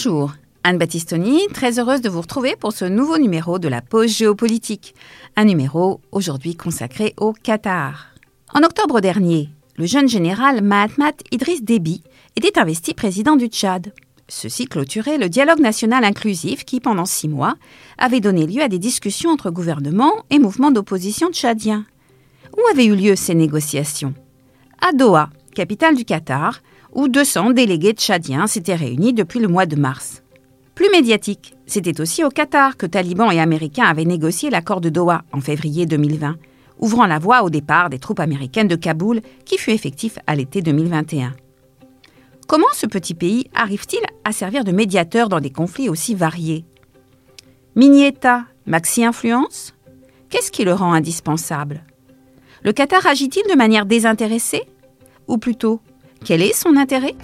Bonjour, Anne Battistoni, très heureuse de vous retrouver pour ce nouveau numéro de la pause géopolitique. Un numéro aujourd'hui consacré au Qatar. En octobre dernier, le jeune général Mahatma Idriss Déby était investi président du Tchad. Ceci clôturait le dialogue national inclusif qui, pendant six mois, avait donné lieu à des discussions entre gouvernements et mouvements d'opposition tchadiens. Où avaient eu lieu ces négociations? À Doha, capitale du Qatar, où 200 délégués tchadiens s'étaient réunis depuis le mois de mars. Plus médiatique, c'était aussi au Qatar que talibans et Américains avaient négocié l'accord de Doha en février 2020, ouvrant la voie au départ des troupes américaines de Kaboul qui fut effectif à l'été 2021. Comment ce petit pays arrive-t-il à servir de médiateur dans des conflits aussi variés? Mini-État, maxi-influence Qu'est-ce qui le rend indispensable? Le Qatar agit-il de manière désintéressée? Ou plutôt, quel est son intérêt?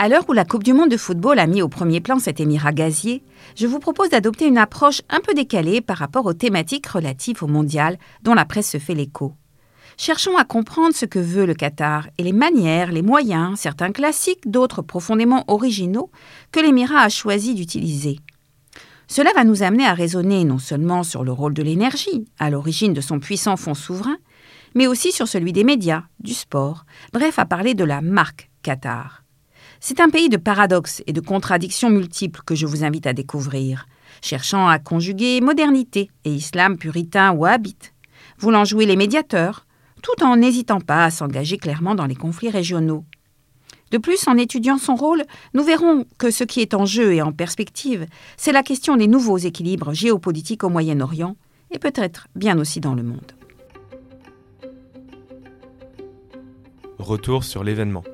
À l'heure où la Coupe du Monde de football a mis au premier plan cet émirat gazier, je vous propose d'adopter une approche un peu décalée par rapport aux thématiques relatives au mondial dont la presse se fait l'écho. Cherchons à comprendre ce que veut le Qatar et les manières, les moyens, certains classiques, d'autres profondément originaux, que l'émirat a choisi d'utiliser. Cela va nous amener à raisonner non seulement sur le rôle de l'énergie, à l'origine de son puissant fonds souverain, mais aussi sur celui des médias, du sport, bref, à parler de la marque Qatar. C'est un pays de paradoxes et de contradictions multiples que je vous invite à découvrir, cherchant à conjuguer modernité et islam puritain ou habite, voulant jouer les médiateurs, tout en n'hésitant pas à s'engager clairement dans les conflits régionaux. De plus, en étudiant son rôle, nous verrons que ce qui est en jeu et en perspective, c'est la question des nouveaux équilibres géopolitiques au Moyen-Orient, et peut-être bien aussi dans le monde. Retour sur l'événement.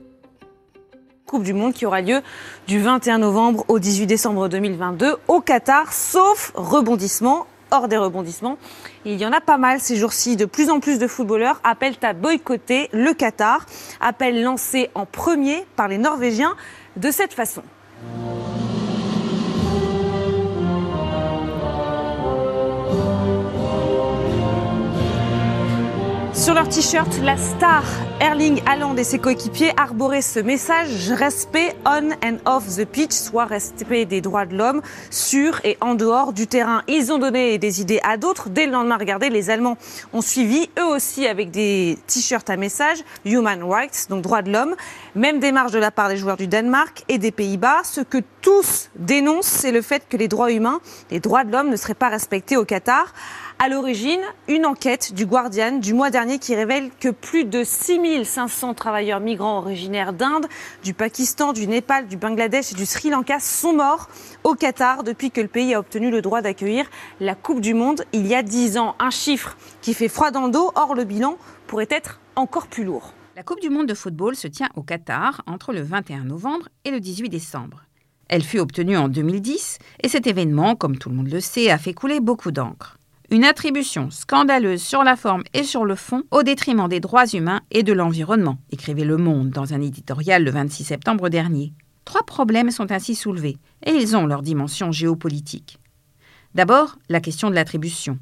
Coupe du Monde qui aura lieu du 21 novembre au 18 décembre 2022 au Qatar, sauf rebondissement, hors des rebondissements. Il y en a pas mal ces jours-ci. De plus en plus de footballeurs appellent à boycotter le Qatar, appel lancé en premier par les Norvégiens de cette façon. Sur leur t-shirt, la star Erling Haaland et ses coéquipiers arboraient ce message respect on and off the pitch, soit respect des droits de l'homme sur et en dehors du terrain. Ils ont donné des idées à d'autres. Dès le lendemain, regardez, les Allemands ont suivi, eux aussi avec des t-shirts à message Human Rights, donc droits de l'homme. Même démarche de la part des joueurs du Danemark et des Pays-Bas. Ce que tous dénoncent, c'est le fait que les droits humains, les droits de l'homme ne seraient pas respectés au Qatar. À l'origine, une enquête du Guardian du mois dernier qui révèle que plus de 6500 travailleurs migrants originaires d'Inde, du Pakistan, du Népal, du Bangladesh et du Sri Lanka sont morts au Qatar depuis que le pays a obtenu le droit d'accueillir la Coupe du Monde il y a 10 ans. Un chiffre qui fait froid dans le dos, or le bilan pourrait être encore plus lourd. La Coupe du Monde de football se tient au Qatar entre le 21 novembre et le 18 décembre. Elle fut obtenue en 2010 et cet événement, comme tout le monde le sait, a fait couler beaucoup d'encre. Une attribution scandaleuse sur la forme et sur le fond au détriment des droits humains et de l'environnement, écrivait Le Monde dans un éditorial le 26 septembre dernier. Trois problèmes sont ainsi soulevés, et ils ont leur dimension géopolitique. D'abord, la question de l'attribution.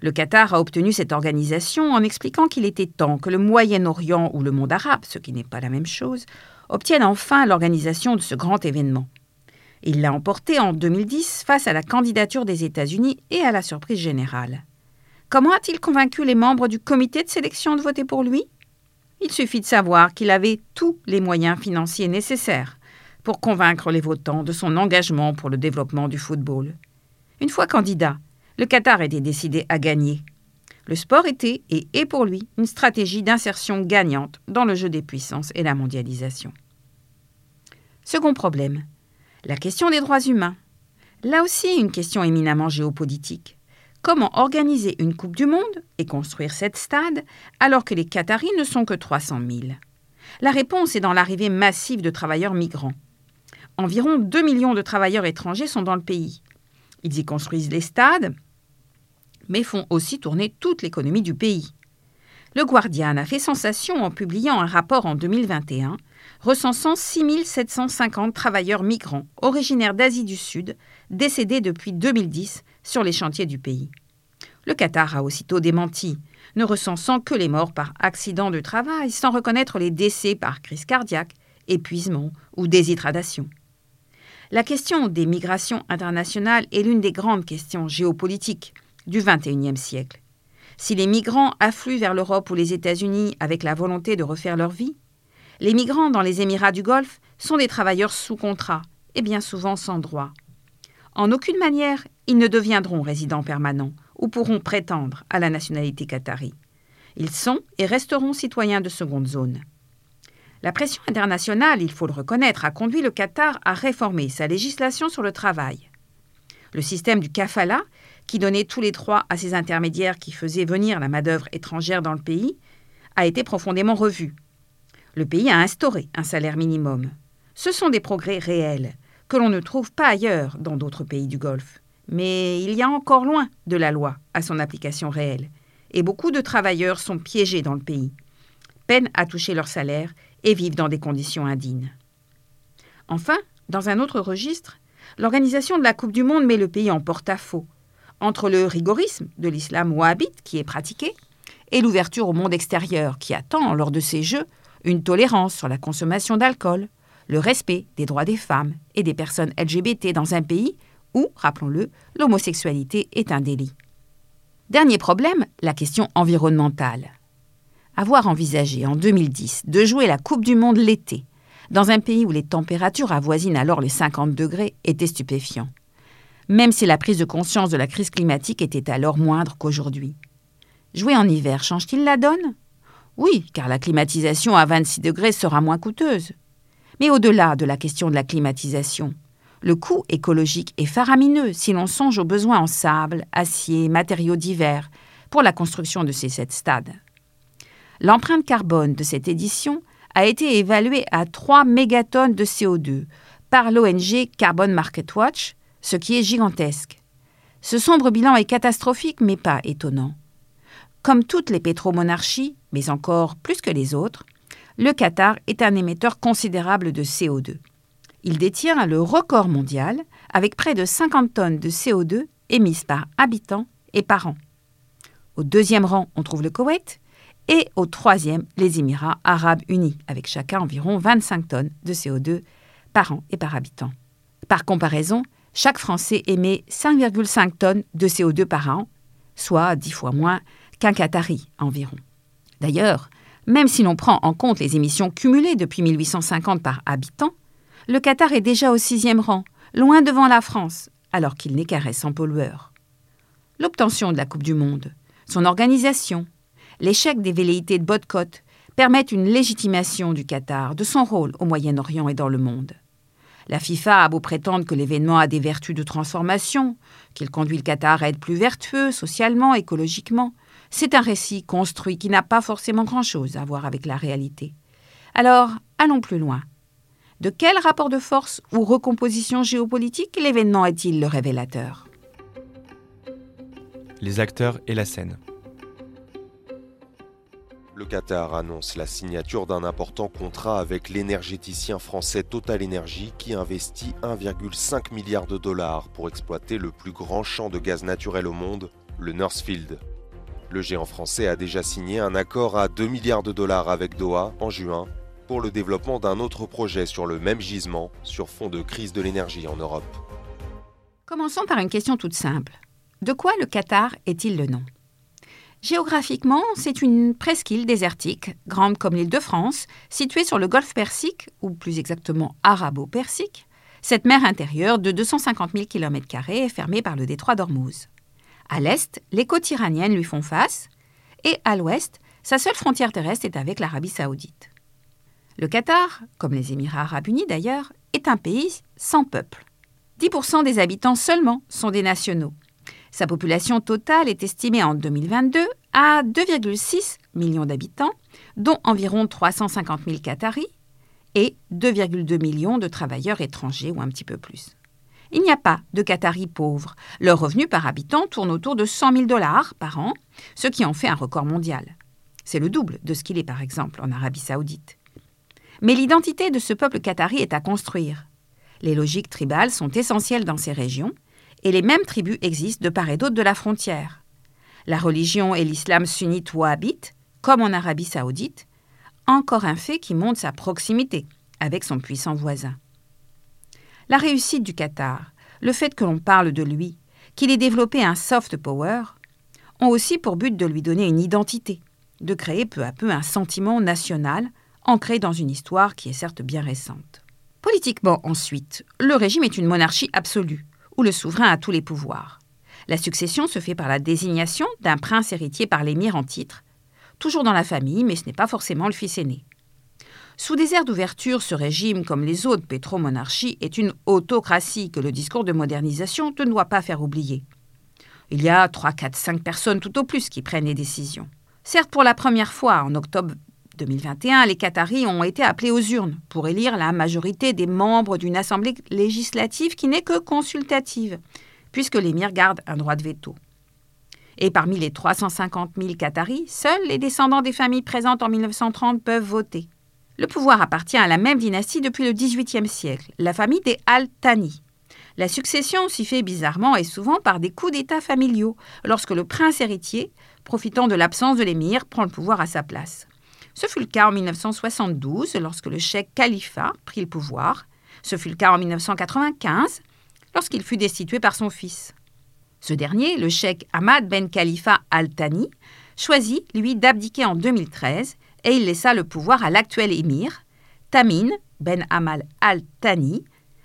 Le Qatar a obtenu cette organisation en expliquant qu'il était temps que le Moyen-Orient ou le monde arabe, ce qui n'est pas la même chose, obtiennent enfin l'organisation de ce grand événement. Il l'a emporté en 2010 face à la candidature des États-Unis et à la surprise générale. Comment a-t-il convaincu les membres du comité de sélection de voter pour lui? Il suffit de savoir qu'il avait tous les moyens financiers nécessaires pour convaincre les votants de son engagement pour le développement du football. Une fois candidat, le Qatar était décidé à gagner. Le sport était et est pour lui une stratégie d'insertion gagnante dans le jeu des puissances et la mondialisation. Second problème, la question des droits humains. Là aussi, une question éminemment géopolitique. Comment organiser une Coupe du Monde et construire sept stades alors que les Qataris ne sont que 300 000 La réponse est dans l'arrivée massive de travailleurs migrants. Environ 2 millions de travailleurs étrangers sont dans le pays. Ils y construisent les stades, mais font aussi tourner toute l'économie du pays. Le Guardian a fait sensation en publiant un rapport en 2021 recensant 6 750 travailleurs migrants originaires d'Asie du Sud décédés depuis 2010 sur les chantiers du pays. Le Qatar a aussitôt démenti, ne recensant que les morts par accident de travail sans reconnaître les décès par crise cardiaque, épuisement ou déshydratation. La question des migrations internationales est l'une des grandes questions géopolitiques du XXIe siècle. Si les migrants affluent vers l'Europe ou les États-Unis avec la volonté de refaire leur vie, les migrants dans les Émirats du Golfe sont des travailleurs sous contrat et bien souvent sans droit. En aucune manière, ils ne deviendront résidents permanents ou pourront prétendre à la nationalité qatari. Ils sont et resteront citoyens de seconde zone. La pression internationale, il faut le reconnaître, a conduit le Qatar à réformer sa législation sur le travail. Le système du kafala, qui donnait tous les droits à ces intermédiaires qui faisaient venir la main-d'œuvre étrangère dans le pays, a été profondément revu. Le pays a instauré un salaire minimum. Ce sont des progrès réels que l'on ne trouve pas ailleurs dans d'autres pays du Golfe. Mais il y a encore loin de la loi à son application réelle, et beaucoup de travailleurs sont piégés dans le pays, peinent à toucher leur salaire et vivent dans des conditions indignes. Enfin, dans un autre registre, l'organisation de la Coupe du Monde met le pays en porte-à-faux entre le rigorisme de l'islam wahhabite qui est pratiqué et l'ouverture au monde extérieur qui attend, lors de ces Jeux, une tolérance sur la consommation d'alcool, le respect des droits des femmes et des personnes LGBT dans un pays où, rappelons-le, l'homosexualité est un délit. Dernier problème, la question environnementale. Avoir envisagé en 2010 de jouer la Coupe du Monde l'été, dans un pays où les températures avoisinent alors les 50 degrés, était stupéfiant même si la prise de conscience de la crise climatique était alors moindre qu'aujourd'hui. Jouer en hiver change-t-il la donne? Oui, car la climatisation à 26 degrés sera moins coûteuse. Mais au-delà de la question de la climatisation, le coût écologique est faramineux si l'on songe aux besoins en sable, acier, matériaux divers pour la construction de ces sept stades. L'empreinte carbone de cette édition a été évaluée à 3 mégatonnes de CO2 par l'ONG Carbon Market Watch ce qui est gigantesque. Ce sombre bilan est catastrophique, mais pas étonnant. Comme toutes les pétromonarchies, mais encore plus que les autres, le Qatar est un émetteur considérable de CO2. Il détient le record mondial avec près de 50 tonnes de CO2 émises par habitant et par an. Au deuxième rang, on trouve le Koweït et au troisième, les Émirats arabes unis, avec chacun environ 25 tonnes de CO2 par an et par habitant. Par comparaison, chaque Français émet 5,5 tonnes de CO2 par an, soit 10 fois moins qu'un Qatari environ. D'ailleurs, même si l'on prend en compte les émissions cumulées depuis 1850 par habitant, le Qatar est déjà au sixième rang, loin devant la France, alors qu'il n'est qu'un récent pollueur. L'obtention de la Coupe du Monde, son organisation, l'échec des velléités de boycott permettent une légitimation du Qatar de son rôle au Moyen-Orient et dans le monde. La FIFA a beau prétendre que l'événement a des vertus de transformation, qu'il conduit le Qatar à être plus vertueux socialement, écologiquement, c'est un récit construit qui n'a pas forcément grand-chose à voir avec la réalité. Alors, allons plus loin. De quel rapport de force ou recomposition géopolitique l'événement est-il le révélateur? Les acteurs et la scène le Qatar annonce la signature d'un important contrat avec l'énergéticien français Total Energy qui investit 1,5 milliard de dollars pour exploiter le plus grand champ de gaz naturel au monde, le Northfield. Le géant français a déjà signé un accord à 2 milliards de dollars avec Doha en juin pour le développement d'un autre projet sur le même gisement sur fond de crise de l'énergie en Europe. Commençons par une question toute simple. De quoi le Qatar est-il le nom? Géographiquement, c'est une presqu'île désertique, grande comme l'île de France, située sur le golfe Persique, ou plus exactement arabo-persique, cette mer intérieure de 250 000 km est fermée par le détroit d'Ormuz. À l'est, les côtes iraniennes lui font face, et à l'ouest, sa seule frontière terrestre est avec l'Arabie saoudite. Le Qatar, comme les Émirats arabes unis d'ailleurs, est un pays sans peuple. 10% des habitants seulement sont des nationaux, sa population totale est estimée en 2022 à 2,6 millions d'habitants, dont environ 350 000 Qataris et 2,2 millions de travailleurs étrangers ou un petit peu plus. Il n'y a pas de Qataris pauvres. Leur revenu par habitant tourne autour de 100 000 dollars par an, ce qui en fait un record mondial. C'est le double de ce qu'il est par exemple en Arabie saoudite. Mais l'identité de ce peuple qatari est à construire. Les logiques tribales sont essentielles dans ces régions et les mêmes tribus existent de part et d'autre de la frontière. La religion est l'islam sunnite wahhabite, comme en Arabie saoudite, encore un fait qui montre sa proximité avec son puissant voisin. La réussite du Qatar, le fait que l'on parle de lui, qu'il ait développé un soft power, ont aussi pour but de lui donner une identité, de créer peu à peu un sentiment national ancré dans une histoire qui est certes bien récente. Politiquement, ensuite, le régime est une monarchie absolue, où le souverain a tous les pouvoirs. La succession se fait par la désignation d'un prince héritier par l'émir en titre, toujours dans la famille, mais ce n'est pas forcément le fils aîné. Sous des airs d'ouverture, ce régime, comme les autres pétromonarchies, est une autocratie que le discours de modernisation ne doit pas faire oublier. Il y a 3, 4, 5 personnes tout au plus qui prennent les décisions. Certes, pour la première fois, en octobre 2021, les Qataris ont été appelés aux urnes pour élire la majorité des membres d'une assemblée législative qui n'est que consultative, puisque l'émir garde un droit de veto. Et parmi les 350 000 Qataris, seuls les descendants des familles présentes en 1930 peuvent voter. Le pouvoir appartient à la même dynastie depuis le XVIIIe siècle, la famille des Al-Thani. La succession s'y fait bizarrement et souvent par des coups d'État familiaux, lorsque le prince héritier, profitant de l'absence de l'émir, prend le pouvoir à sa place. Ce fut le cas en 1972, lorsque le cheikh Khalifa prit le pouvoir. Ce fut le cas en 1995, lorsqu'il fut destitué par son fils. Ce dernier, le cheikh Ahmad Ben Khalifa Al-Thani, choisit, lui, d'abdiquer en 2013 et il laissa le pouvoir à l'actuel émir, Tamin Ben Amal al-Thani,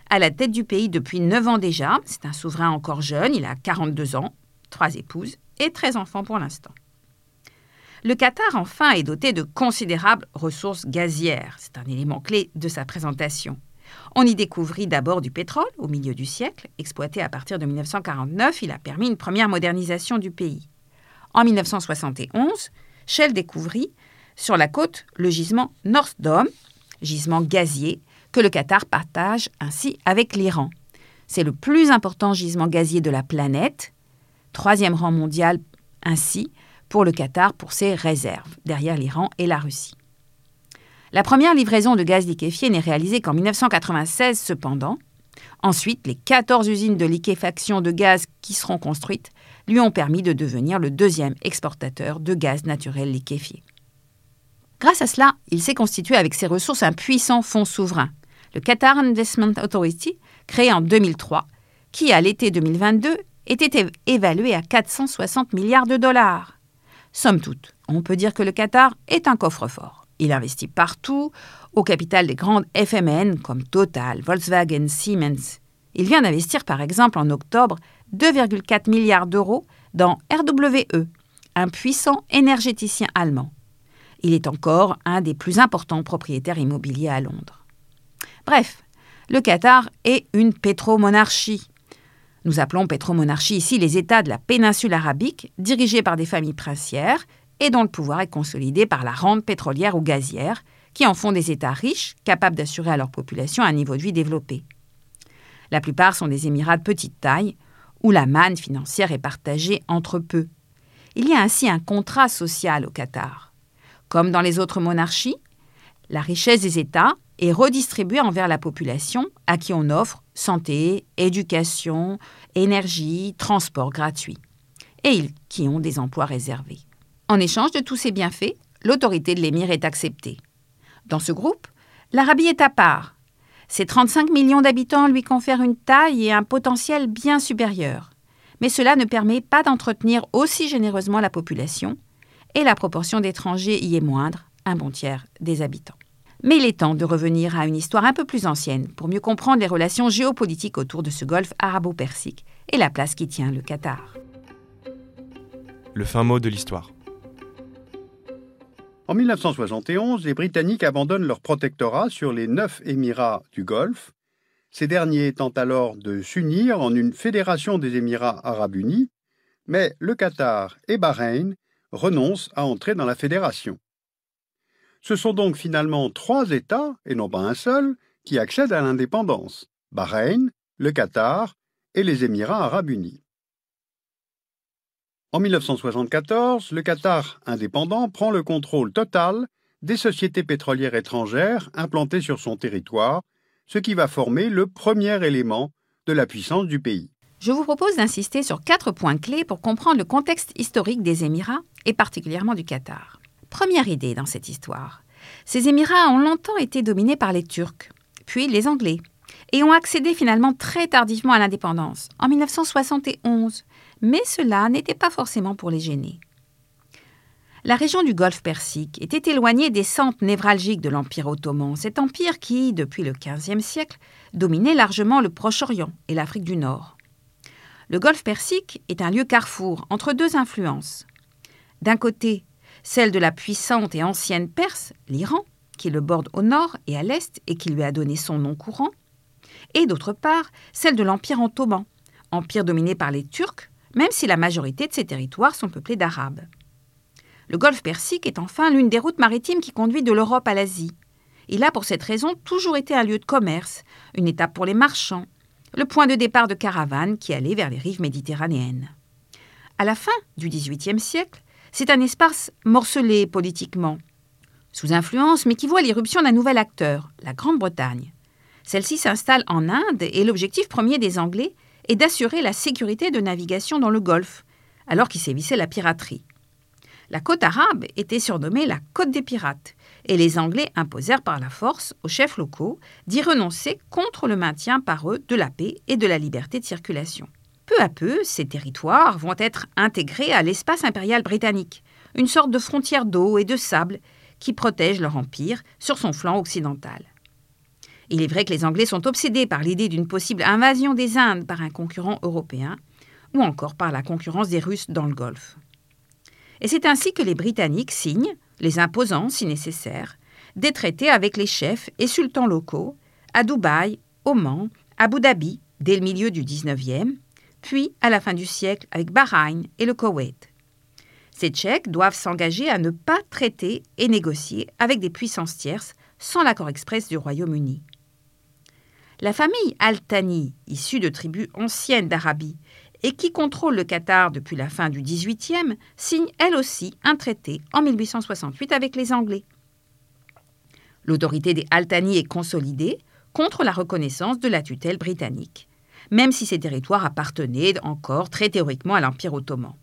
à la tête du pays depuis 9 ans déjà. C'est un souverain encore jeune, il a 42 ans, trois épouses et 13 enfants pour l'instant. Le Qatar, enfin, est doté de considérables ressources gazières. C'est un élément clé de sa présentation. On y découvrit d'abord du pétrole au milieu du siècle, exploité à partir de 1949. Il a permis une première modernisation du pays. En 1971, Shell découvrit sur la côte le gisement North Dome, gisement gazier, que le Qatar partage ainsi avec l'Iran. C'est le plus important gisement gazier de la planète, troisième rang mondial ainsi pour le Qatar pour ses réserves, derrière l'Iran et la Russie. La première livraison de gaz liquéfié n'est réalisée qu'en 1996 cependant. Ensuite, les 14 usines de liquéfaction de gaz qui seront construites lui ont permis de devenir le deuxième exportateur de gaz naturel liquéfié. Grâce à cela, il s'est constitué avec ses ressources un puissant fonds souverain, le Qatar Investment Authority, créé en 2003, qui, à l'été 2022, était évalué à 460 milliards de dollars. Somme toute, on peut dire que le Qatar est un coffre-fort. Il investit partout, au capital des grandes FMN comme Total, Volkswagen, Siemens. Il vient d'investir par exemple en octobre 2,4 milliards d'euros dans RWE, un puissant énergéticien allemand. Il est encore un des plus importants propriétaires immobiliers à Londres. Bref, le Qatar est une pétromonarchie. Nous appelons pétromonarchie ici les États de la péninsule arabique, dirigés par des familles princières et dont le pouvoir est consolidé par la rente pétrolière ou gazière, qui en font des États riches, capables d'assurer à leur population un niveau de vie développé. La plupart sont des Émirats de petite taille, où la manne financière est partagée entre peu. Il y a ainsi un contrat social au Qatar. Comme dans les autres monarchies, la richesse des États est redistribuée envers la population à qui on offre santé, éducation, énergie, transport gratuit, et qui ont des emplois réservés. En échange de tous ces bienfaits, l'autorité de l'émir est acceptée. Dans ce groupe, l'Arabie est à part. Ses 35 millions d'habitants lui confèrent une taille et un potentiel bien supérieurs. Mais cela ne permet pas d'entretenir aussi généreusement la population et la proportion d'étrangers y est moindre, un bon tiers des habitants. Mais il est temps de revenir à une histoire un peu plus ancienne pour mieux comprendre les relations géopolitiques autour de ce golfe arabo-persique et la place qui tient le Qatar. Le fin mot de l'histoire. En 1971, les Britanniques abandonnent leur protectorat sur les neuf Émirats du Golfe, ces derniers tentent alors de s'unir en une fédération des Émirats arabes unis, mais le Qatar et Bahreïn renonce à entrer dans la fédération. Ce sont donc finalement trois États, et non pas un seul, qui accèdent à l'indépendance Bahreïn, le Qatar et les Émirats arabes unis. En 1974, le Qatar indépendant prend le contrôle total des sociétés pétrolières étrangères implantées sur son territoire, ce qui va former le premier élément de la puissance du pays. je vous propose d'insister sur quatre points clés pour comprendre le contexte historique des Émirats et particulièrement du Qatar. Première idée dans cette histoire. Ces Émirats ont longtemps été dominés par les Turcs, puis les Anglais, et ont accédé finalement très tardivement à l'indépendance, en 1971, mais cela n'était pas forcément pour les gêner. La région du Golfe Persique était éloignée des centres névralgiques de l'Empire ottoman, cet empire qui, depuis le XVe siècle, dominait largement le Proche-Orient et l'Afrique du Nord. Le golfe Persique est un lieu carrefour entre deux influences. D'un côté, celle de la puissante et ancienne Perse, l'Iran, qui le borde au nord et à l'est et qui lui a donné son nom courant, et d'autre part, celle de l'Empire ottoman, empire dominé par les Turcs, même si la majorité de ses territoires sont peuplés d'Arabes. Le golfe Persique est enfin l'une des routes maritimes qui conduit de l'Europe à l'Asie. Il a pour cette raison toujours été un lieu de commerce, une étape pour les marchands, le point de départ de caravanes qui allaient vers les rives méditerranéennes. À la fin du XVIIIe siècle, c'est un espace morcelé politiquement, sous influence, mais qui voit l'irruption d'un nouvel acteur, la Grande-Bretagne. Celle-ci s'installe en Inde et l'objectif premier des Anglais est d'assurer la sécurité de navigation dans le Golfe, alors qu'il sévissait la piraterie. La côte arabe était surnommée la côte des pirates, et les Anglais imposèrent par la force aux chefs locaux d'y renoncer contre le maintien par eux de la paix et de la liberté de circulation. Peu à peu, ces territoires vont être intégrés à l'espace impérial britannique, une sorte de frontière d'eau et de sable qui protège leur empire sur son flanc occidental. Il est vrai que les Anglais sont obsédés par l'idée d'une possible invasion des Indes par un concurrent européen, ou encore par la concurrence des Russes dans le Golfe. Et c'est ainsi que les Britanniques signent, les imposant si nécessaire, des traités avec les chefs et sultans locaux à Dubaï, Oman, Abu Dhabi dès le milieu du XIXe, puis à la fin du siècle avec Bahreïn et le Koweït. Ces Tchèques doivent s'engager à ne pas traiter et négocier avec des puissances tierces sans l'accord express du Royaume-Uni. La famille Al-Thani, issue de tribus anciennes d'Arabie et qui contrôle le Qatar depuis la fin du XVIIIe, signe elle aussi un traité en 1868 avec les Anglais. L'autorité des Altani est consolidée contre la reconnaissance de la tutelle britannique, même si ces territoires appartenaient encore très théoriquement à l'Empire ottoman.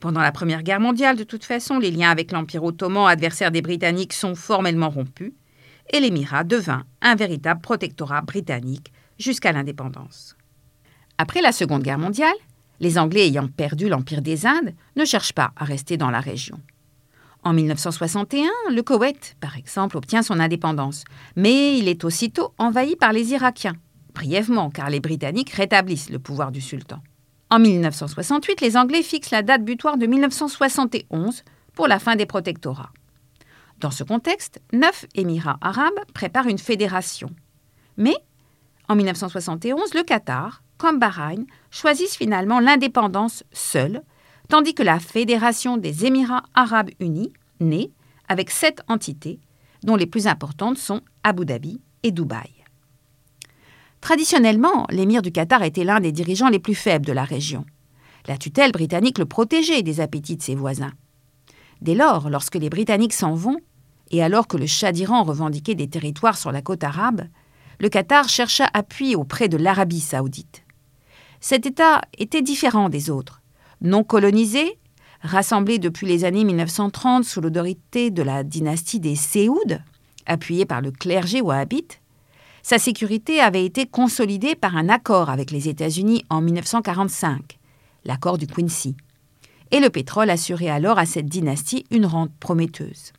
Pendant la Première Guerre mondiale, de toute façon, les liens avec l'Empire ottoman, adversaire des Britanniques, sont formellement rompus, et l'Émirat devint un véritable protectorat britannique jusqu'à l'indépendance. Après la Seconde Guerre mondiale, les Anglais ayant perdu l'Empire des Indes ne cherchent pas à rester dans la région. En 1961, le Koweït, par exemple, obtient son indépendance, mais il est aussitôt envahi par les Irakiens, brièvement car les Britanniques rétablissent le pouvoir du sultan. En 1968, les Anglais fixent la date butoir de 1971 pour la fin des protectorats. Dans ce contexte, neuf Émirats arabes préparent une fédération. Mais, en 1971, le Qatar, comme Bahreïn, choisissent finalement l'indépendance seule, tandis que la Fédération des Émirats arabes unis naît avec sept entités, dont les plus importantes sont Abu Dhabi et Dubaï. Traditionnellement, l'émir du Qatar était l'un des dirigeants les plus faibles de la région. La tutelle britannique le protégeait des appétits de ses voisins. Dès lors, lorsque les Britanniques s'en vont, et alors que le Shah d'Iran revendiquait des territoires sur la côte arabe, le Qatar chercha appui auprès de l'Arabie saoudite. Cet État était différent des autres. Non colonisé, rassemblé depuis les années 1930 sous l'autorité de la dynastie des Séouds, appuyé par le clergé wahhabite, sa sécurité avait été consolidée par un accord avec les États-Unis en 1945, l'accord du Quincy et le pétrole assurait alors à cette dynastie une rente prometteuse.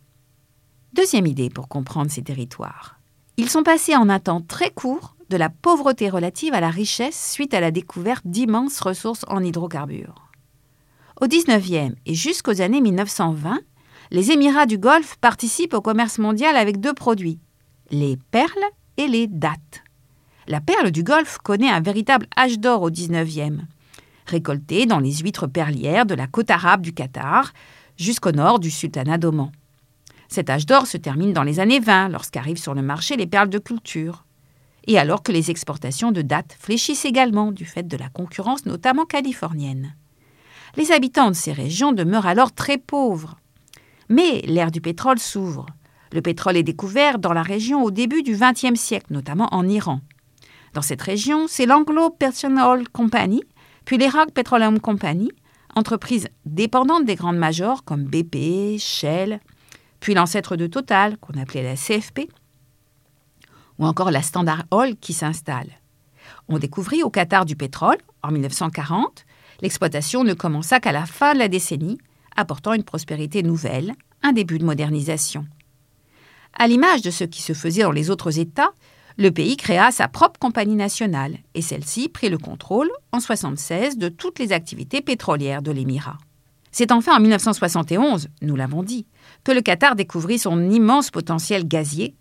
Deuxième idée pour comprendre ces territoires. Ils sont passés en un temps très court de la pauvreté relative à la richesse suite à la découverte d'immenses ressources en hydrocarbures. Au 19e et jusqu'aux années 1920, les Émirats du Golfe participent au commerce mondial avec deux produits, les perles et les dattes. La perle du Golfe connaît un véritable âge d'or au 19e récoltées dans les huîtres perlières de la côte arabe du Qatar jusqu'au nord du sultanat d'Oman. Cet âge d'or se termine dans les années 20 lorsqu'arrivent sur le marché les perles de culture. Et alors que les exportations de dattes fléchissent également du fait de la concurrence notamment californienne. Les habitants de ces régions demeurent alors très pauvres. Mais l'ère du pétrole s'ouvre. Le pétrole est découvert dans la région au début du XXe siècle, notamment en Iran. Dans cette région, c'est l'Anglo Persian Oil Company puis l'Iraq Petroleum Company, entreprise dépendante des grandes majors comme BP, Shell, puis l'ancêtre de Total, qu'on appelait la CFP, ou encore la Standard Oil qui s'installe. On découvrit au Qatar du pétrole en 1940. L'exploitation ne commença qu'à la fin de la décennie, apportant une prospérité nouvelle, un début de modernisation. À l'image de ce qui se faisait dans les autres États, le pays créa sa propre compagnie nationale et celle-ci prit le contrôle en 1976 de toutes les activités pétrolières de l'Émirat. C'est enfin en 1971, nous l'avons dit, que le Qatar découvrit son immense potentiel gazier,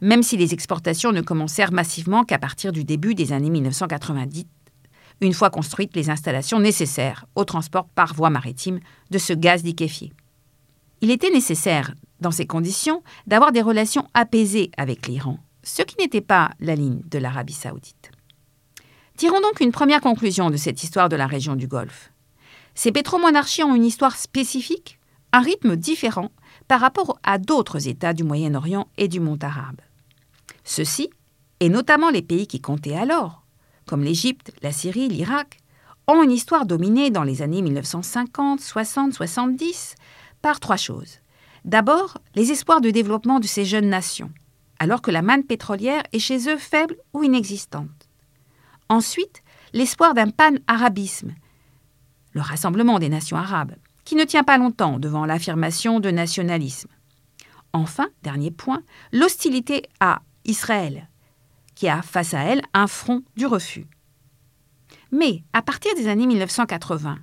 même si les exportations ne commencèrent massivement qu'à partir du début des années 1990, une fois construites les installations nécessaires au transport par voie maritime de ce gaz liquéfié. Il était nécessaire, dans ces conditions, d'avoir des relations apaisées avec l'Iran, ce qui n'était pas la ligne de l'Arabie saoudite. Tirons donc une première conclusion de cette histoire de la région du Golfe. Ces pétromonarchies ont une histoire spécifique, un rythme différent par rapport à d'autres États du Moyen-Orient et du monde arabe. Ceux-ci, et notamment les pays qui comptaient alors, comme l'Égypte, la Syrie, l'Irak, ont une histoire dominée dans les années 1950, 60, 70 par trois choses. D'abord, les espoirs de développement de ces jeunes nations, alors que la manne pétrolière est chez eux faible ou inexistante. Ensuite, l'espoir d'un pan-arabisme, le rassemblement des nations arabes, qui ne tient pas longtemps devant l'affirmation de nationalisme. Enfin, dernier point, l'hostilité à Israël, qui a face à elle un front du refus. Mais à partir des années 1980,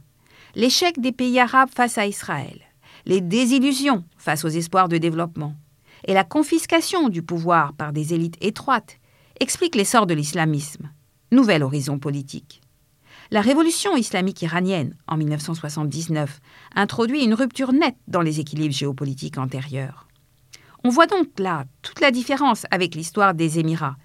l'échec des pays arabes face à Israël, les désillusions face aux espoirs de développement et la confiscation du pouvoir par des élites étroites expliquent l'essor de l'islamisme, nouvel horizon politique. La révolution islamique iranienne en 1979 introduit une rupture nette dans les équilibres géopolitiques antérieurs. On voit donc là toute la différence avec l'histoire des Émirats,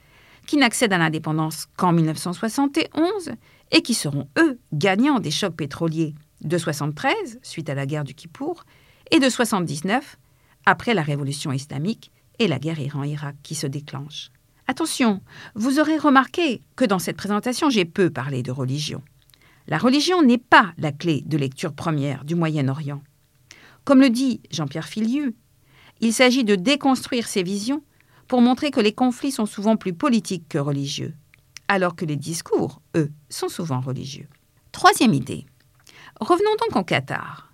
qui n'accèdent à l'indépendance qu'en 1971 et qui seront, eux, gagnants des chocs pétroliers de 73, suite à la guerre du Kippour, et de 79, après la révolution islamique et la guerre Iran-Irak qui se déclenche. Attention, vous aurez remarqué que dans cette présentation, j'ai peu parlé de religion. La religion n'est pas la clé de lecture première du Moyen-Orient. Comme le dit Jean-Pierre Filiu, il s'agit de déconstruire ces visions pour montrer que les conflits sont souvent plus politiques que religieux, alors que les discours, eux, sont souvent religieux. Troisième idée. Revenons donc au Qatar.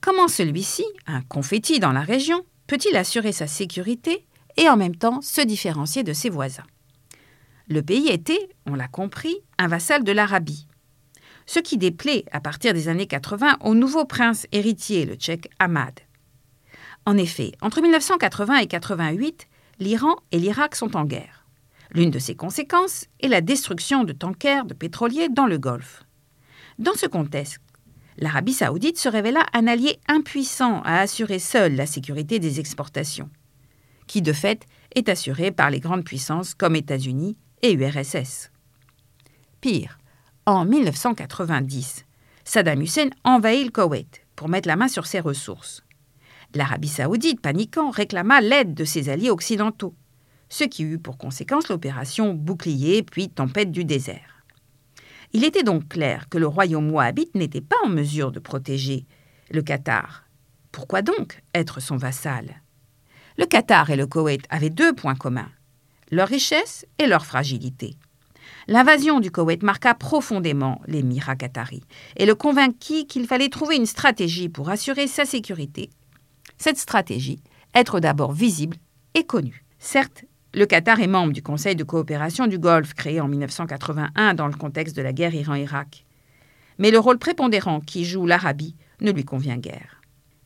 Comment celui-ci, un confetti dans la région, peut-il assurer sa sécurité et en même temps se différencier de ses voisins? Le pays était, on l'a compris, un vassal de l'Arabie, ce qui déplaît à partir des années 80 au nouveau prince héritier, le tchèque Ahmad. En effet, entre 1980 et 88, l'Iran et l'Irak sont en guerre. L'une de ses conséquences est la destruction de tankers de pétroliers dans le Golfe. Dans ce contexte, l'Arabie saoudite se révéla un allié impuissant à assurer seul la sécurité des exportations, qui de fait est assurée par les grandes puissances comme États-Unis et URSS. Pire, en 1990, Saddam Hussein envahit le Koweït pour mettre la main sur ses ressources. L'Arabie saoudite, paniquant, réclama l'aide de ses alliés occidentaux, ce qui eut pour conséquence l'opération Bouclier puis Tempête du désert. Il était donc clair que le royaume wahhabite n'était pas en mesure de protéger le Qatar. Pourquoi donc être son vassal? Le Qatar et le Koweït avaient deux points communs, leur richesse et leur fragilité. L'invasion du Koweït marqua profondément l'émirat qatari et le convainquit qu'il fallait trouver une stratégie pour assurer sa sécurité. Cette stratégie, être d'abord visible et connue. Certes, le Qatar est membre du Conseil de coopération du Golfe créé en 1981 dans le contexte de la guerre Iran-Irak. Mais le rôle prépondérant qui joue l'Arabie ne lui convient guère.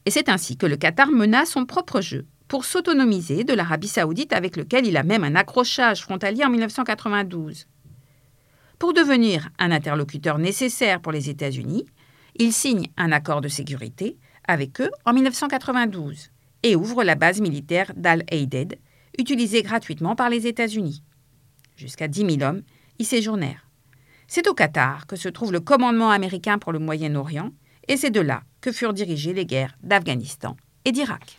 Et c'est ainsi que le Qatar mena son propre jeu pour s'autonomiser de l'Arabie saoudite avec lequel il a même un accrochage frontalier en 1992. Pour devenir un interlocuteur nécessaire pour les États-Unis, il signe un accord de sécurité avec eux en 1992 et ouvre la base militaire d'Al-Aided, utilisée gratuitement par les États-Unis. Jusqu'à 10 000 hommes y séjournèrent. C'est au Qatar que se trouve le commandement américain pour le Moyen-Orient, et c'est de là que furent dirigées les guerres d'Afghanistan et d'Irak.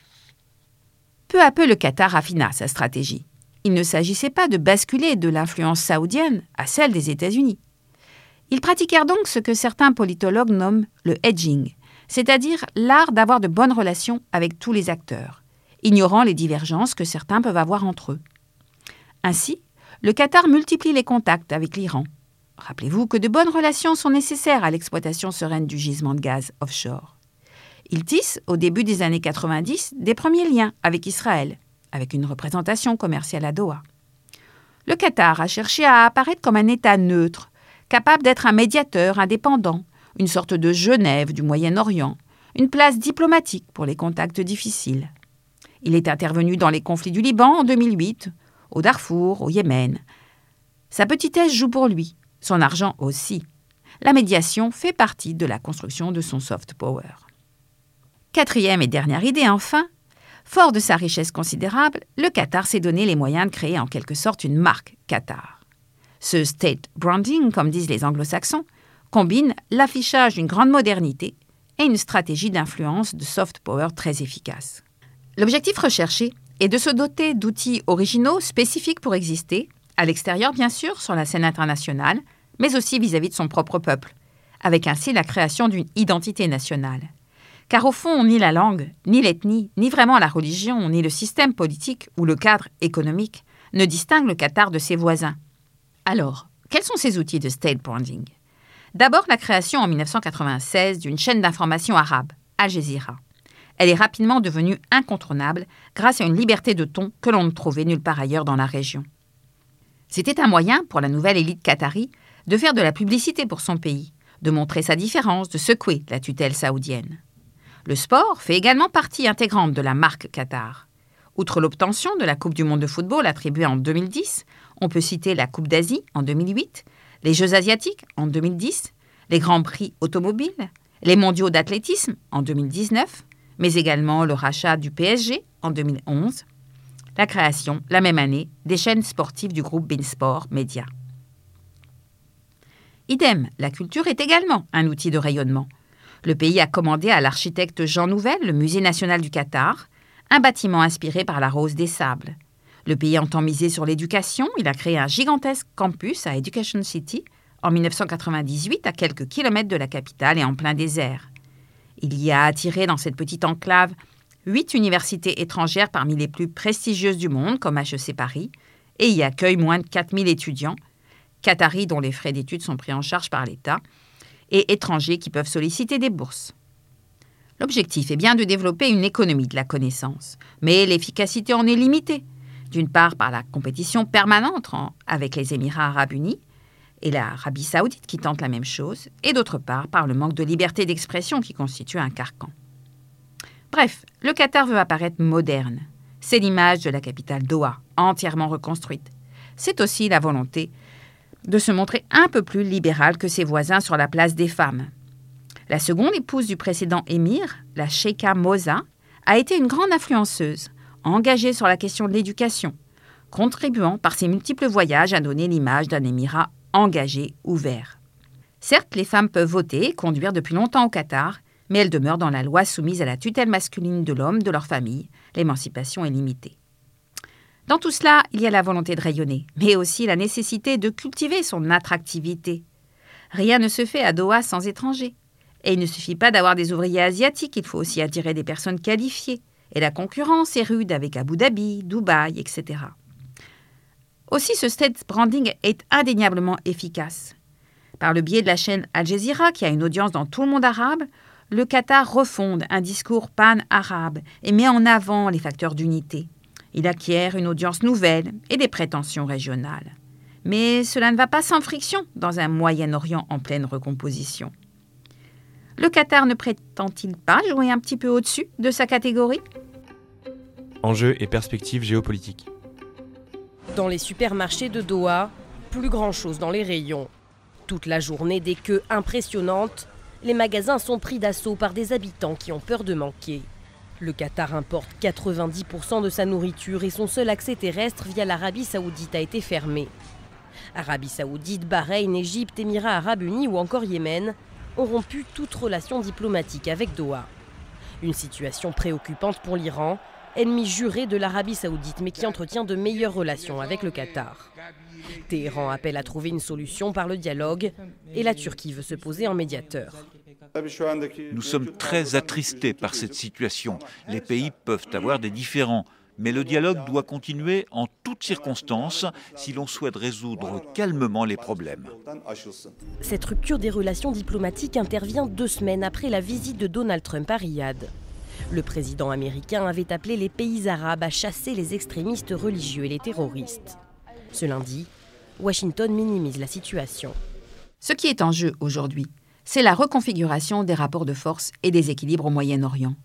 Peu à peu, le Qatar affina sa stratégie. Il ne s'agissait pas de basculer de l'influence saoudienne à celle des États-Unis. Ils pratiquèrent donc ce que certains politologues nomment le hedging, c'est-à-dire l'art d'avoir de bonnes relations avec tous les acteurs, ignorant les divergences que certains peuvent avoir entre eux. Ainsi, le Qatar multiplie les contacts avec l'Iran. Rappelez-vous que de bonnes relations sont nécessaires à l'exploitation sereine du gisement de gaz offshore. Il tisse, au début des années 90, des premiers liens avec Israël, avec une représentation commerciale à Doha. Le Qatar a cherché à apparaître comme un État neutre, capable d'être un médiateur indépendant, une sorte de Genève du Moyen-Orient, une place diplomatique pour les contacts difficiles. Il est intervenu dans les conflits du Liban en 2008, au Darfour, au Yémen. Sa petitesse joue pour lui, son argent aussi. La médiation fait partie de la construction de son soft power. Quatrième et dernière idée enfin, fort de sa richesse considérable, le Qatar s'est donné les moyens de créer en quelque sorte une marque Qatar. Ce state branding, comme disent les anglo-saxons, combine l'affichage d'une grande modernité et une stratégie d'influence de soft power très efficace. L'objectif recherché est de se doter d'outils originaux spécifiques pour exister, à l'extérieur bien sûr, sur la scène internationale, mais aussi vis-à-vis -vis de son propre peuple, avec ainsi la création d'une identité nationale. Car au fond, ni la langue, ni l'ethnie, ni vraiment la religion, ni le système politique ou le cadre économique ne distinguent le Qatar de ses voisins. Alors, quels sont ces outils de state branding? D'abord, la création en 1996 d'une chaîne d'information arabe, Al Jazeera. Elle est rapidement devenue incontournable grâce à une liberté de ton que l'on ne trouvait nulle part ailleurs dans la région. C'était un moyen pour la nouvelle élite qatari de faire de la publicité pour son pays, de montrer sa différence, de secouer la tutelle saoudienne. Le sport fait également partie intégrante de la marque Qatar. Outre l'obtention de la Coupe du monde de football attribuée en 2010, on peut citer la Coupe d'Asie en 2008, les Jeux asiatiques en 2010, les Grands Prix automobiles, les mondiaux d'athlétisme en 2019, mais également le rachat du PSG en 2011, la création, la même année, des chaînes sportives du groupe Beansport Media. Idem, la culture est également un outil de rayonnement. Le pays a commandé à l'architecte Jean Nouvel, le Musée national du Qatar, un bâtiment inspiré par la Rose des Sables. Le pays entend miser sur l'éducation, il a créé un gigantesque campus à Education City en 1998 à quelques kilomètres de la capitale et en plein désert. Il y a attiré dans cette petite enclave huit universités étrangères parmi les plus prestigieuses du monde, comme HEC Paris, et y accueille moins de 4000 étudiants, qataris dont les frais d'études sont pris en charge par l'État, et étrangers qui peuvent solliciter des bourses. L'objectif est bien de développer une économie de la connaissance, mais l'efficacité en est limitée, d'une part par la compétition permanente avec les Émirats arabes unis et l'Arabie saoudite qui tente la même chose, et d'autre part par le manque de liberté d'expression qui constitue un carcan. Bref, le Qatar veut apparaître moderne. C'est l'image de la capitale Doha, entièrement reconstruite. C'est aussi la volonté de se montrer un peu plus libéral que ses voisins sur la place des femmes, la seconde épouse du précédent émir, la Sheikha Moza, a été une grande influenceuse, engagée sur la question de l'éducation, contribuant par ses multiples voyages à donner l'image d'un émirat engagé, ouvert. Certes, les femmes peuvent voter et conduire depuis longtemps au Qatar, mais elles demeurent dans la loi soumise à la tutelle masculine de l'homme, de leur famille. L'émancipation est limitée. Dans tout cela, il y a la volonté de rayonner, mais aussi la nécessité de cultiver son attractivité. Rien ne se fait à Doha sans étrangers. Et il ne suffit pas d'avoir des ouvriers asiatiques, il faut aussi attirer des personnes qualifiées. Et la concurrence est rude avec Abu Dhabi, Dubaï, etc. Aussi, ce state branding est indéniablement efficace. Par le biais de la chaîne Al Jazeera, qui a une audience dans tout le monde arabe, le Qatar refonde un discours pan-arabe et met en avant les facteurs d'unité. Il acquiert une audience nouvelle et des prétentions régionales. Mais cela ne va pas sans friction dans un Moyen-Orient en pleine recomposition. Le Qatar ne prétend-il pas jouer un petit peu au-dessus de sa catégorie? Enjeux et perspectives géopolitiques. Dans les supermarchés de Doha, plus grand-chose dans les rayons. Toute la journée, des queues impressionnantes, les magasins sont pris d'assaut par des habitants qui ont peur de manquer. Le Qatar importe 90% de sa nourriture et son seul accès terrestre via l'Arabie saoudite a été fermé. Arabie saoudite, Bahreïn, Égypte, Émirats arabes unis ou encore Yémen ont rompu toute relation diplomatique avec Doha. Une situation préoccupante pour l'Iran, ennemi juré de l'Arabie saoudite, mais qui entretient de meilleures relations avec le Qatar. Téhéran appelle à trouver une solution par le dialogue et la Turquie veut se poser en médiateur. Nous sommes très attristés par cette situation. Les pays peuvent avoir des différends, mais le dialogue doit continuer en toutes circonstances si l'on souhaite résoudre calmement les problèmes. Cette rupture des relations diplomatiques intervient deux semaines après la visite de Donald Trump à Riyad. Le président américain avait appelé les pays arabes à chasser les extrémistes religieux et les terroristes. Ce lundi, Washington minimise la situation. Ce qui est en jeu aujourd'hui, c'est la reconfiguration des rapports de force et des équilibres au Moyen-Orient.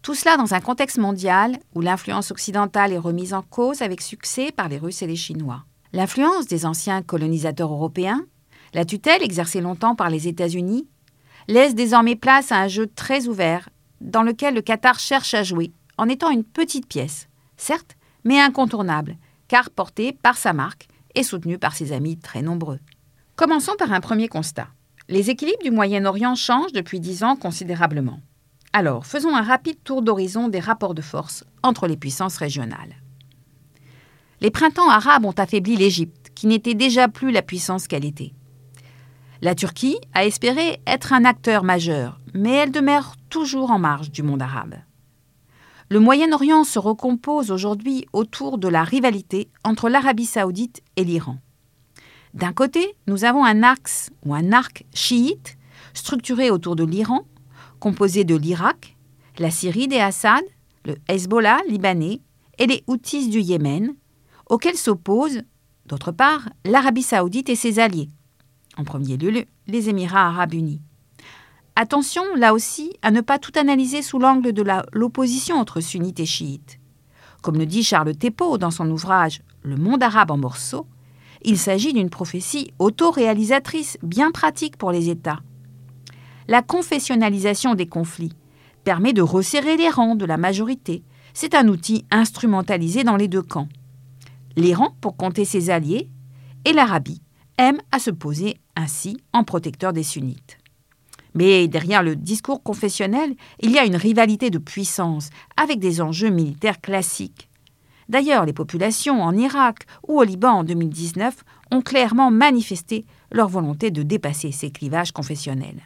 Tout cela dans un contexte mondial où l'influence occidentale est remise en cause avec succès par les Russes et les Chinois. L'influence des anciens colonisateurs européens, la tutelle exercée longtemps par les États-Unis, laisse désormais place à un jeu très ouvert dans lequel le Qatar cherche à jouer en étant une petite pièce, certes, mais incontournable, car portée par sa marque et soutenue par ses amis très nombreux. Commençons par un premier constat. Les équilibres du Moyen-Orient changent depuis dix ans considérablement. Alors, faisons un rapide tour d'horizon des rapports de force entre les puissances régionales. Les printemps arabes ont affaibli l'Égypte, qui n'était déjà plus la puissance qu'elle était. La Turquie a espéré être un acteur majeur, mais elle demeure toujours en marge du monde arabe. Le Moyen-Orient se recompose aujourd'hui autour de la rivalité entre l'Arabie saoudite et l'Iran. D'un côté, nous avons un axe ou un arc chiite structuré autour de l'Iran, composé de l'Irak, la Syrie des Assad, le Hezbollah libanais et les Houthis du Yémen, auxquels s'opposent, d'autre part, l'Arabie saoudite et ses alliés, en premier lieu les Émirats arabes unis. Attention, là aussi, à ne pas tout analyser sous l'angle de l'opposition entre sunnites et chiites. Comme le dit Charles Thépeau dans son ouvrage Le monde arabe en morceaux, il s'agit d'une prophétie autoréalisatrice bien pratique pour les États. La confessionnalisation des conflits permet de resserrer les rangs de la majorité. C'est un outil instrumentalisé dans les deux camps. L'Iran pour compter ses alliés et l'Arabie aime à se poser ainsi en protecteur des sunnites. Mais derrière le discours confessionnel, il y a une rivalité de puissance avec des enjeux militaires classiques. D'ailleurs, les populations en Irak ou au Liban en 2019 ont clairement manifesté leur volonté de dépasser ces clivages confessionnels.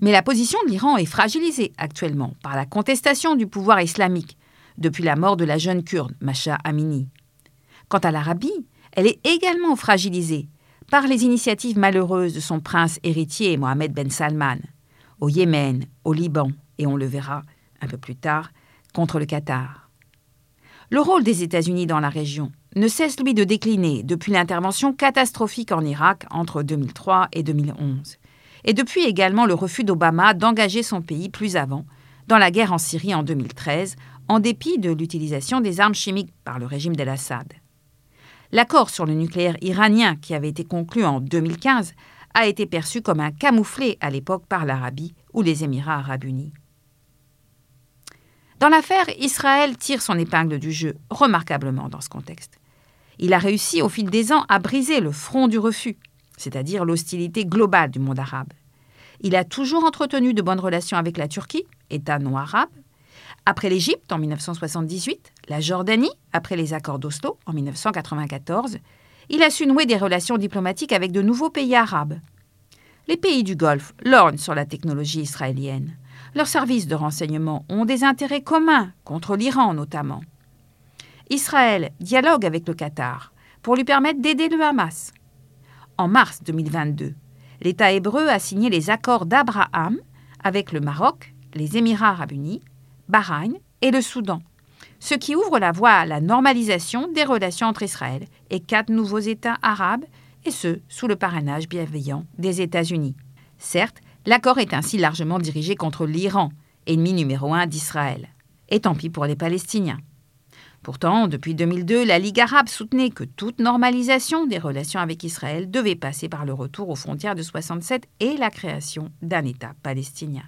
Mais la position de l'Iran est fragilisée actuellement par la contestation du pouvoir islamique depuis la mort de la jeune kurde Masha Amini. Quant à l'Arabie, elle est également fragilisée par les initiatives malheureuses de son prince héritier Mohamed Ben Salman, au Yémen, au Liban et on le verra un peu plus tard, contre le Qatar. Le rôle des États-Unis dans la région ne cesse lui de décliner depuis l'intervention catastrophique en Irak entre 2003 et 2011, et depuis également le refus d'Obama d'engager son pays plus avant dans la guerre en Syrie en 2013, en dépit de l'utilisation des armes chimiques par le régime d'Al-Assad. L'accord sur le nucléaire iranien qui avait été conclu en 2015 a été perçu comme un camouflet à l'époque par l'Arabie ou les Émirats arabes unis. Dans l'affaire, Israël tire son épingle du jeu remarquablement dans ce contexte. Il a réussi au fil des ans à briser le front du refus, c'est-à-dire l'hostilité globale du monde arabe. Il a toujours entretenu de bonnes relations avec la Turquie, État non arabe, après l'Égypte en 1978, la Jordanie après les accords d'Oslo en 1994, il a su nouer des relations diplomatiques avec de nouveaux pays arabes. Les pays du Golfe lorgnent sur la technologie israélienne. Leurs services de renseignement ont des intérêts communs contre l'Iran notamment. Israël dialogue avec le Qatar pour lui permettre d'aider le Hamas. En mars 2022, l'État hébreu a signé les accords d'Abraham avec le Maroc, les Émirats arabes unis, Bahreïn et le Soudan, ce qui ouvre la voie à la normalisation des relations entre Israël et quatre nouveaux États arabes, et ce, sous le parrainage bienveillant des États-Unis. Certes, l'accord est ainsi largement dirigé contre l'Iran, ennemi numéro un d'Israël. Et tant pis pour les Palestiniens. Pourtant, depuis 2002, la Ligue arabe soutenait que toute normalisation des relations avec Israël devait passer par le retour aux frontières de 67 et la création d'un État palestinien.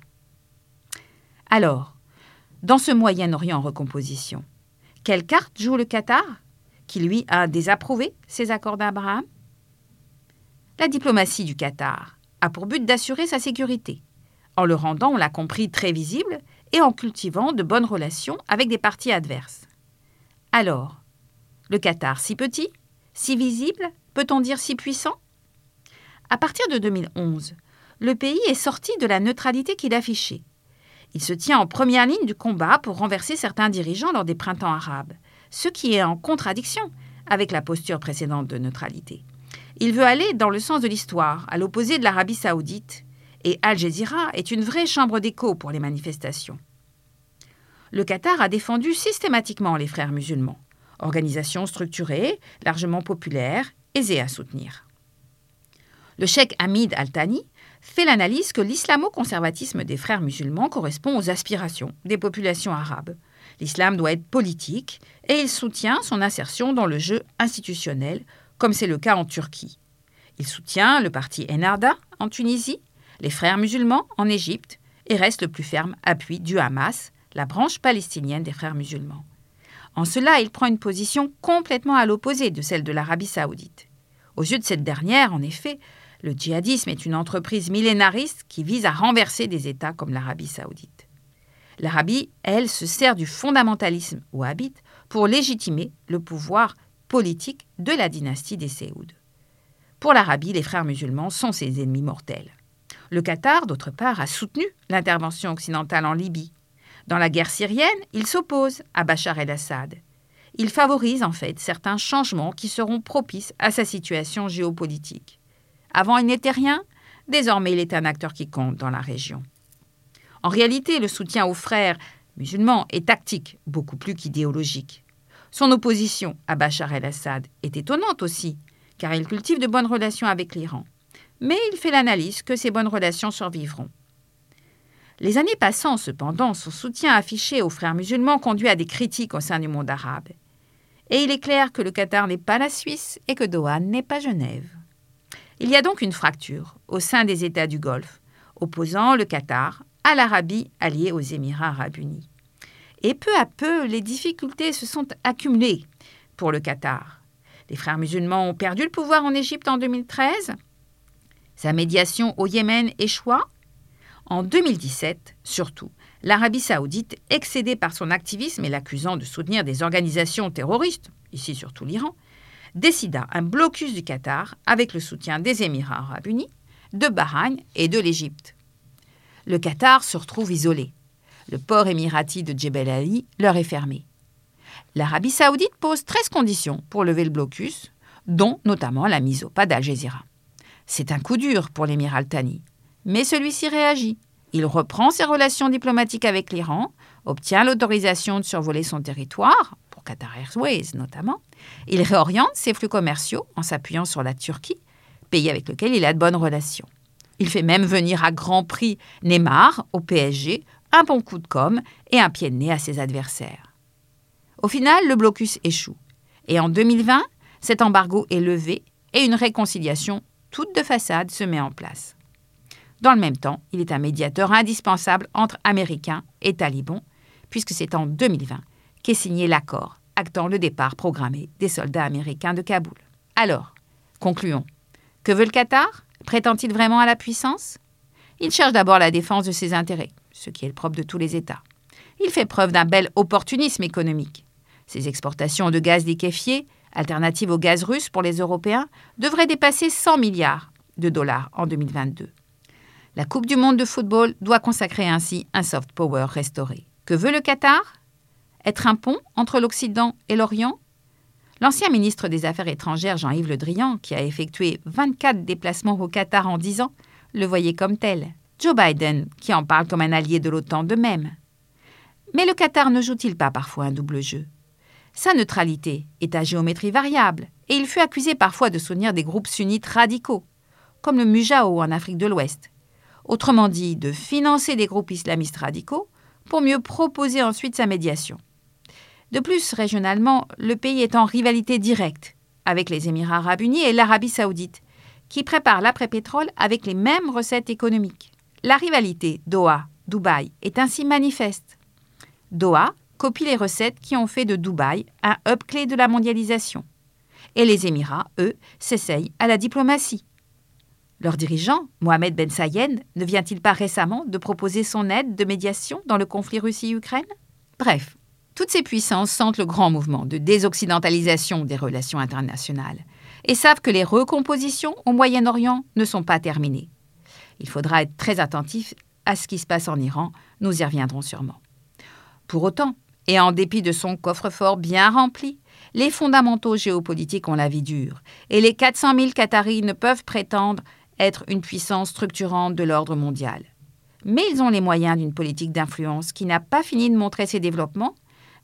Alors, dans ce Moyen-Orient en recomposition. Quelle carte joue le Qatar, qui lui a désapprouvé ces accords d'Abraham? La diplomatie du Qatar a pour but d'assurer sa sécurité, en le rendant, on l'a compris, très visible et en cultivant de bonnes relations avec des partis adverses. Alors, le Qatar si petit, si visible, peut-on dire si puissant? À partir de 2011, le pays est sorti de la neutralité qu'il affichait. Il se tient en première ligne du combat pour renverser certains dirigeants lors des printemps arabes, ce qui est en contradiction avec la posture précédente de neutralité. Il veut aller dans le sens de l'histoire, à l'opposé de l'Arabie saoudite, et Al Jazeera est une vraie chambre d'écho pour les manifestations. Le Qatar a défendu systématiquement les frères musulmans, organisation structurée, largement populaire, aisée à soutenir. Le cheikh Hamid Al-Thani fait l'analyse que l'islamo-conservatisme des frères musulmans correspond aux aspirations des populations arabes. L'islam doit être politique et il soutient son insertion dans le jeu institutionnel, comme c'est le cas en Turquie. Il soutient le parti Ennahda en Tunisie, les frères musulmans en Égypte et reste le plus ferme appui du Hamas, la branche palestinienne des frères musulmans. En cela, il prend une position complètement à l'opposé de celle de l'Arabie saoudite. Aux yeux de cette dernière, en effet, le djihadisme est une entreprise millénariste qui vise à renverser des États comme l'Arabie saoudite. L'Arabie, elle, se sert du fondamentalisme wahhabite pour légitimer le pouvoir politique de la dynastie des Séouds. Pour l'Arabie, les frères musulmans sont ses ennemis mortels. Le Qatar, d'autre part, a soutenu l'intervention occidentale en Libye. Dans la guerre syrienne, il s'oppose à Bachar el-Assad. Il favorise en fait certains changements qui seront propices à sa situation géopolitique. Avant, il n'était rien. Désormais, il est un acteur qui compte dans la région. En réalité, le soutien aux frères musulmans est tactique, beaucoup plus qu'idéologique. Son opposition à Bachar el-Assad est étonnante aussi, car il cultive de bonnes relations avec l'Iran. Mais il fait l'analyse que ces bonnes relations survivront. Les années passant, cependant, son soutien affiché aux frères musulmans conduit à des critiques au sein du monde arabe. Et il est clair que le Qatar n'est pas la Suisse et que Doha n'est pas Genève. Il y a donc une fracture au sein des États du Golfe, opposant le Qatar à l'Arabie alliée aux Émirats arabes unis. Et peu à peu, les difficultés se sont accumulées pour le Qatar. Les frères musulmans ont perdu le pouvoir en Égypte en 2013. Sa médiation au Yémen échoua. En 2017, surtout, l'Arabie saoudite, excédée par son activisme et l'accusant de soutenir des organisations terroristes, ici surtout l'Iran, décida un blocus du Qatar avec le soutien des Émirats arabes unis, de Bahreïn et de l'Égypte. Le Qatar se retrouve isolé. Le port émirati de Jebel Ali leur est fermé. L'Arabie saoudite pose 13 conditions pour lever le blocus, dont notamment la mise au pas d'Al Jazeera. C'est un coup dur pour l'émir Al-Thani, mais celui-ci réagit. Il reprend ses relations diplomatiques avec l'Iran, obtient l'autorisation de survoler son territoire, Qatar Airways notamment. Il réoriente ses flux commerciaux en s'appuyant sur la Turquie, pays avec lequel il a de bonnes relations. Il fait même venir à grand prix Neymar au PSG, un bon coup de com' et un pied de nez à ses adversaires. Au final, le blocus échoue. Et en 2020, cet embargo est levé et une réconciliation toute de façade se met en place. Dans le même temps, il est un médiateur indispensable entre Américains et talibans, puisque c'est en 2020 qu'est signé l'accord actant le départ programmé des soldats américains de Kaboul. Alors, concluons. Que veut le Qatar? Prétend-il vraiment à la puissance? Il cherche d'abord la défense de ses intérêts, ce qui est le propre de tous les États. Il fait preuve d'un bel opportunisme économique. Ses exportations de gaz liquéfié, alternatives au gaz russe pour les Européens, devraient dépasser 100 milliards de dollars en 2022. La Coupe du monde de football doit consacrer ainsi un soft power restauré. Que veut le Qatar? Être un pont entre l'Occident et l'Orient? L'ancien ministre des Affaires étrangères Jean-Yves Le Drian, qui a effectué 24 déplacements au Qatar en 10 ans, le voyait comme tel. Joe Biden, qui en parle comme un allié de l'OTAN de même. Mais le Qatar ne joue-t-il pas parfois un double jeu? Sa neutralité est à géométrie variable, et il fut accusé parfois de soutenir des groupes sunnites radicaux, comme le Mujao en Afrique de l'Ouest, autrement dit de financer des groupes islamistes radicaux pour mieux proposer ensuite sa médiation. De plus, régionalement, le pays est en rivalité directe avec les Émirats arabes unis et l'Arabie saoudite, qui préparent l'après-pétrole avec les mêmes recettes économiques. La rivalité Doha-Dubaï est ainsi manifeste. Doha copie les recettes qui ont fait de Dubaï un hub clé de la mondialisation. Et les Émirats, eux, s'essayent à la diplomatie. Leur dirigeant, Mohamed Ben Sayed, ne vient-il pas récemment de proposer son aide de médiation dans le conflit Russie-Ukraine? Bref, toutes ces puissances sentent le grand mouvement de désoccidentalisation des relations internationales et savent que les recompositions au Moyen-Orient ne sont pas terminées. Il faudra être très attentif à ce qui se passe en Iran, nous y reviendrons sûrement. Pour autant, et en dépit de son coffre-fort bien rempli, les fondamentaux géopolitiques ont la vie dure, et les 400 000 Qataris ne peuvent prétendre être une puissance structurante de l'ordre mondial. Mais ils ont les moyens d'une politique d'influence qui n'a pas fini de montrer ses développements,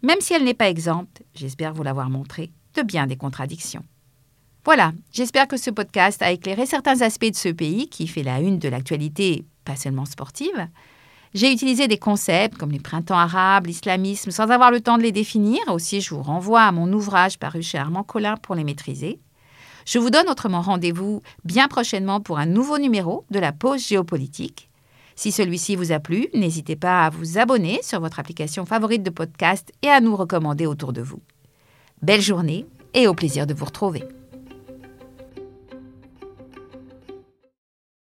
même si elle n'est pas exempte, j'espère vous l'avoir montré, de bien des contradictions. Voilà, j'espère que ce podcast a éclairé certains aspects de ce pays qui fait la une de l'actualité, pas seulement sportive. J'ai utilisé des concepts comme les printemps arabes, l'islamisme, sans avoir le temps de les définir. Aussi, je vous renvoie à mon ouvrage paru chez Armand Collin pour les maîtriser. Je vous donne autrement rendez-vous bien prochainement pour un nouveau numéro de la pause géopolitique. Si celui-ci vous a plu, n'hésitez pas à vous abonner sur votre application favorite de podcast et à nous recommander autour de vous. Belle journée et au plaisir de vous retrouver.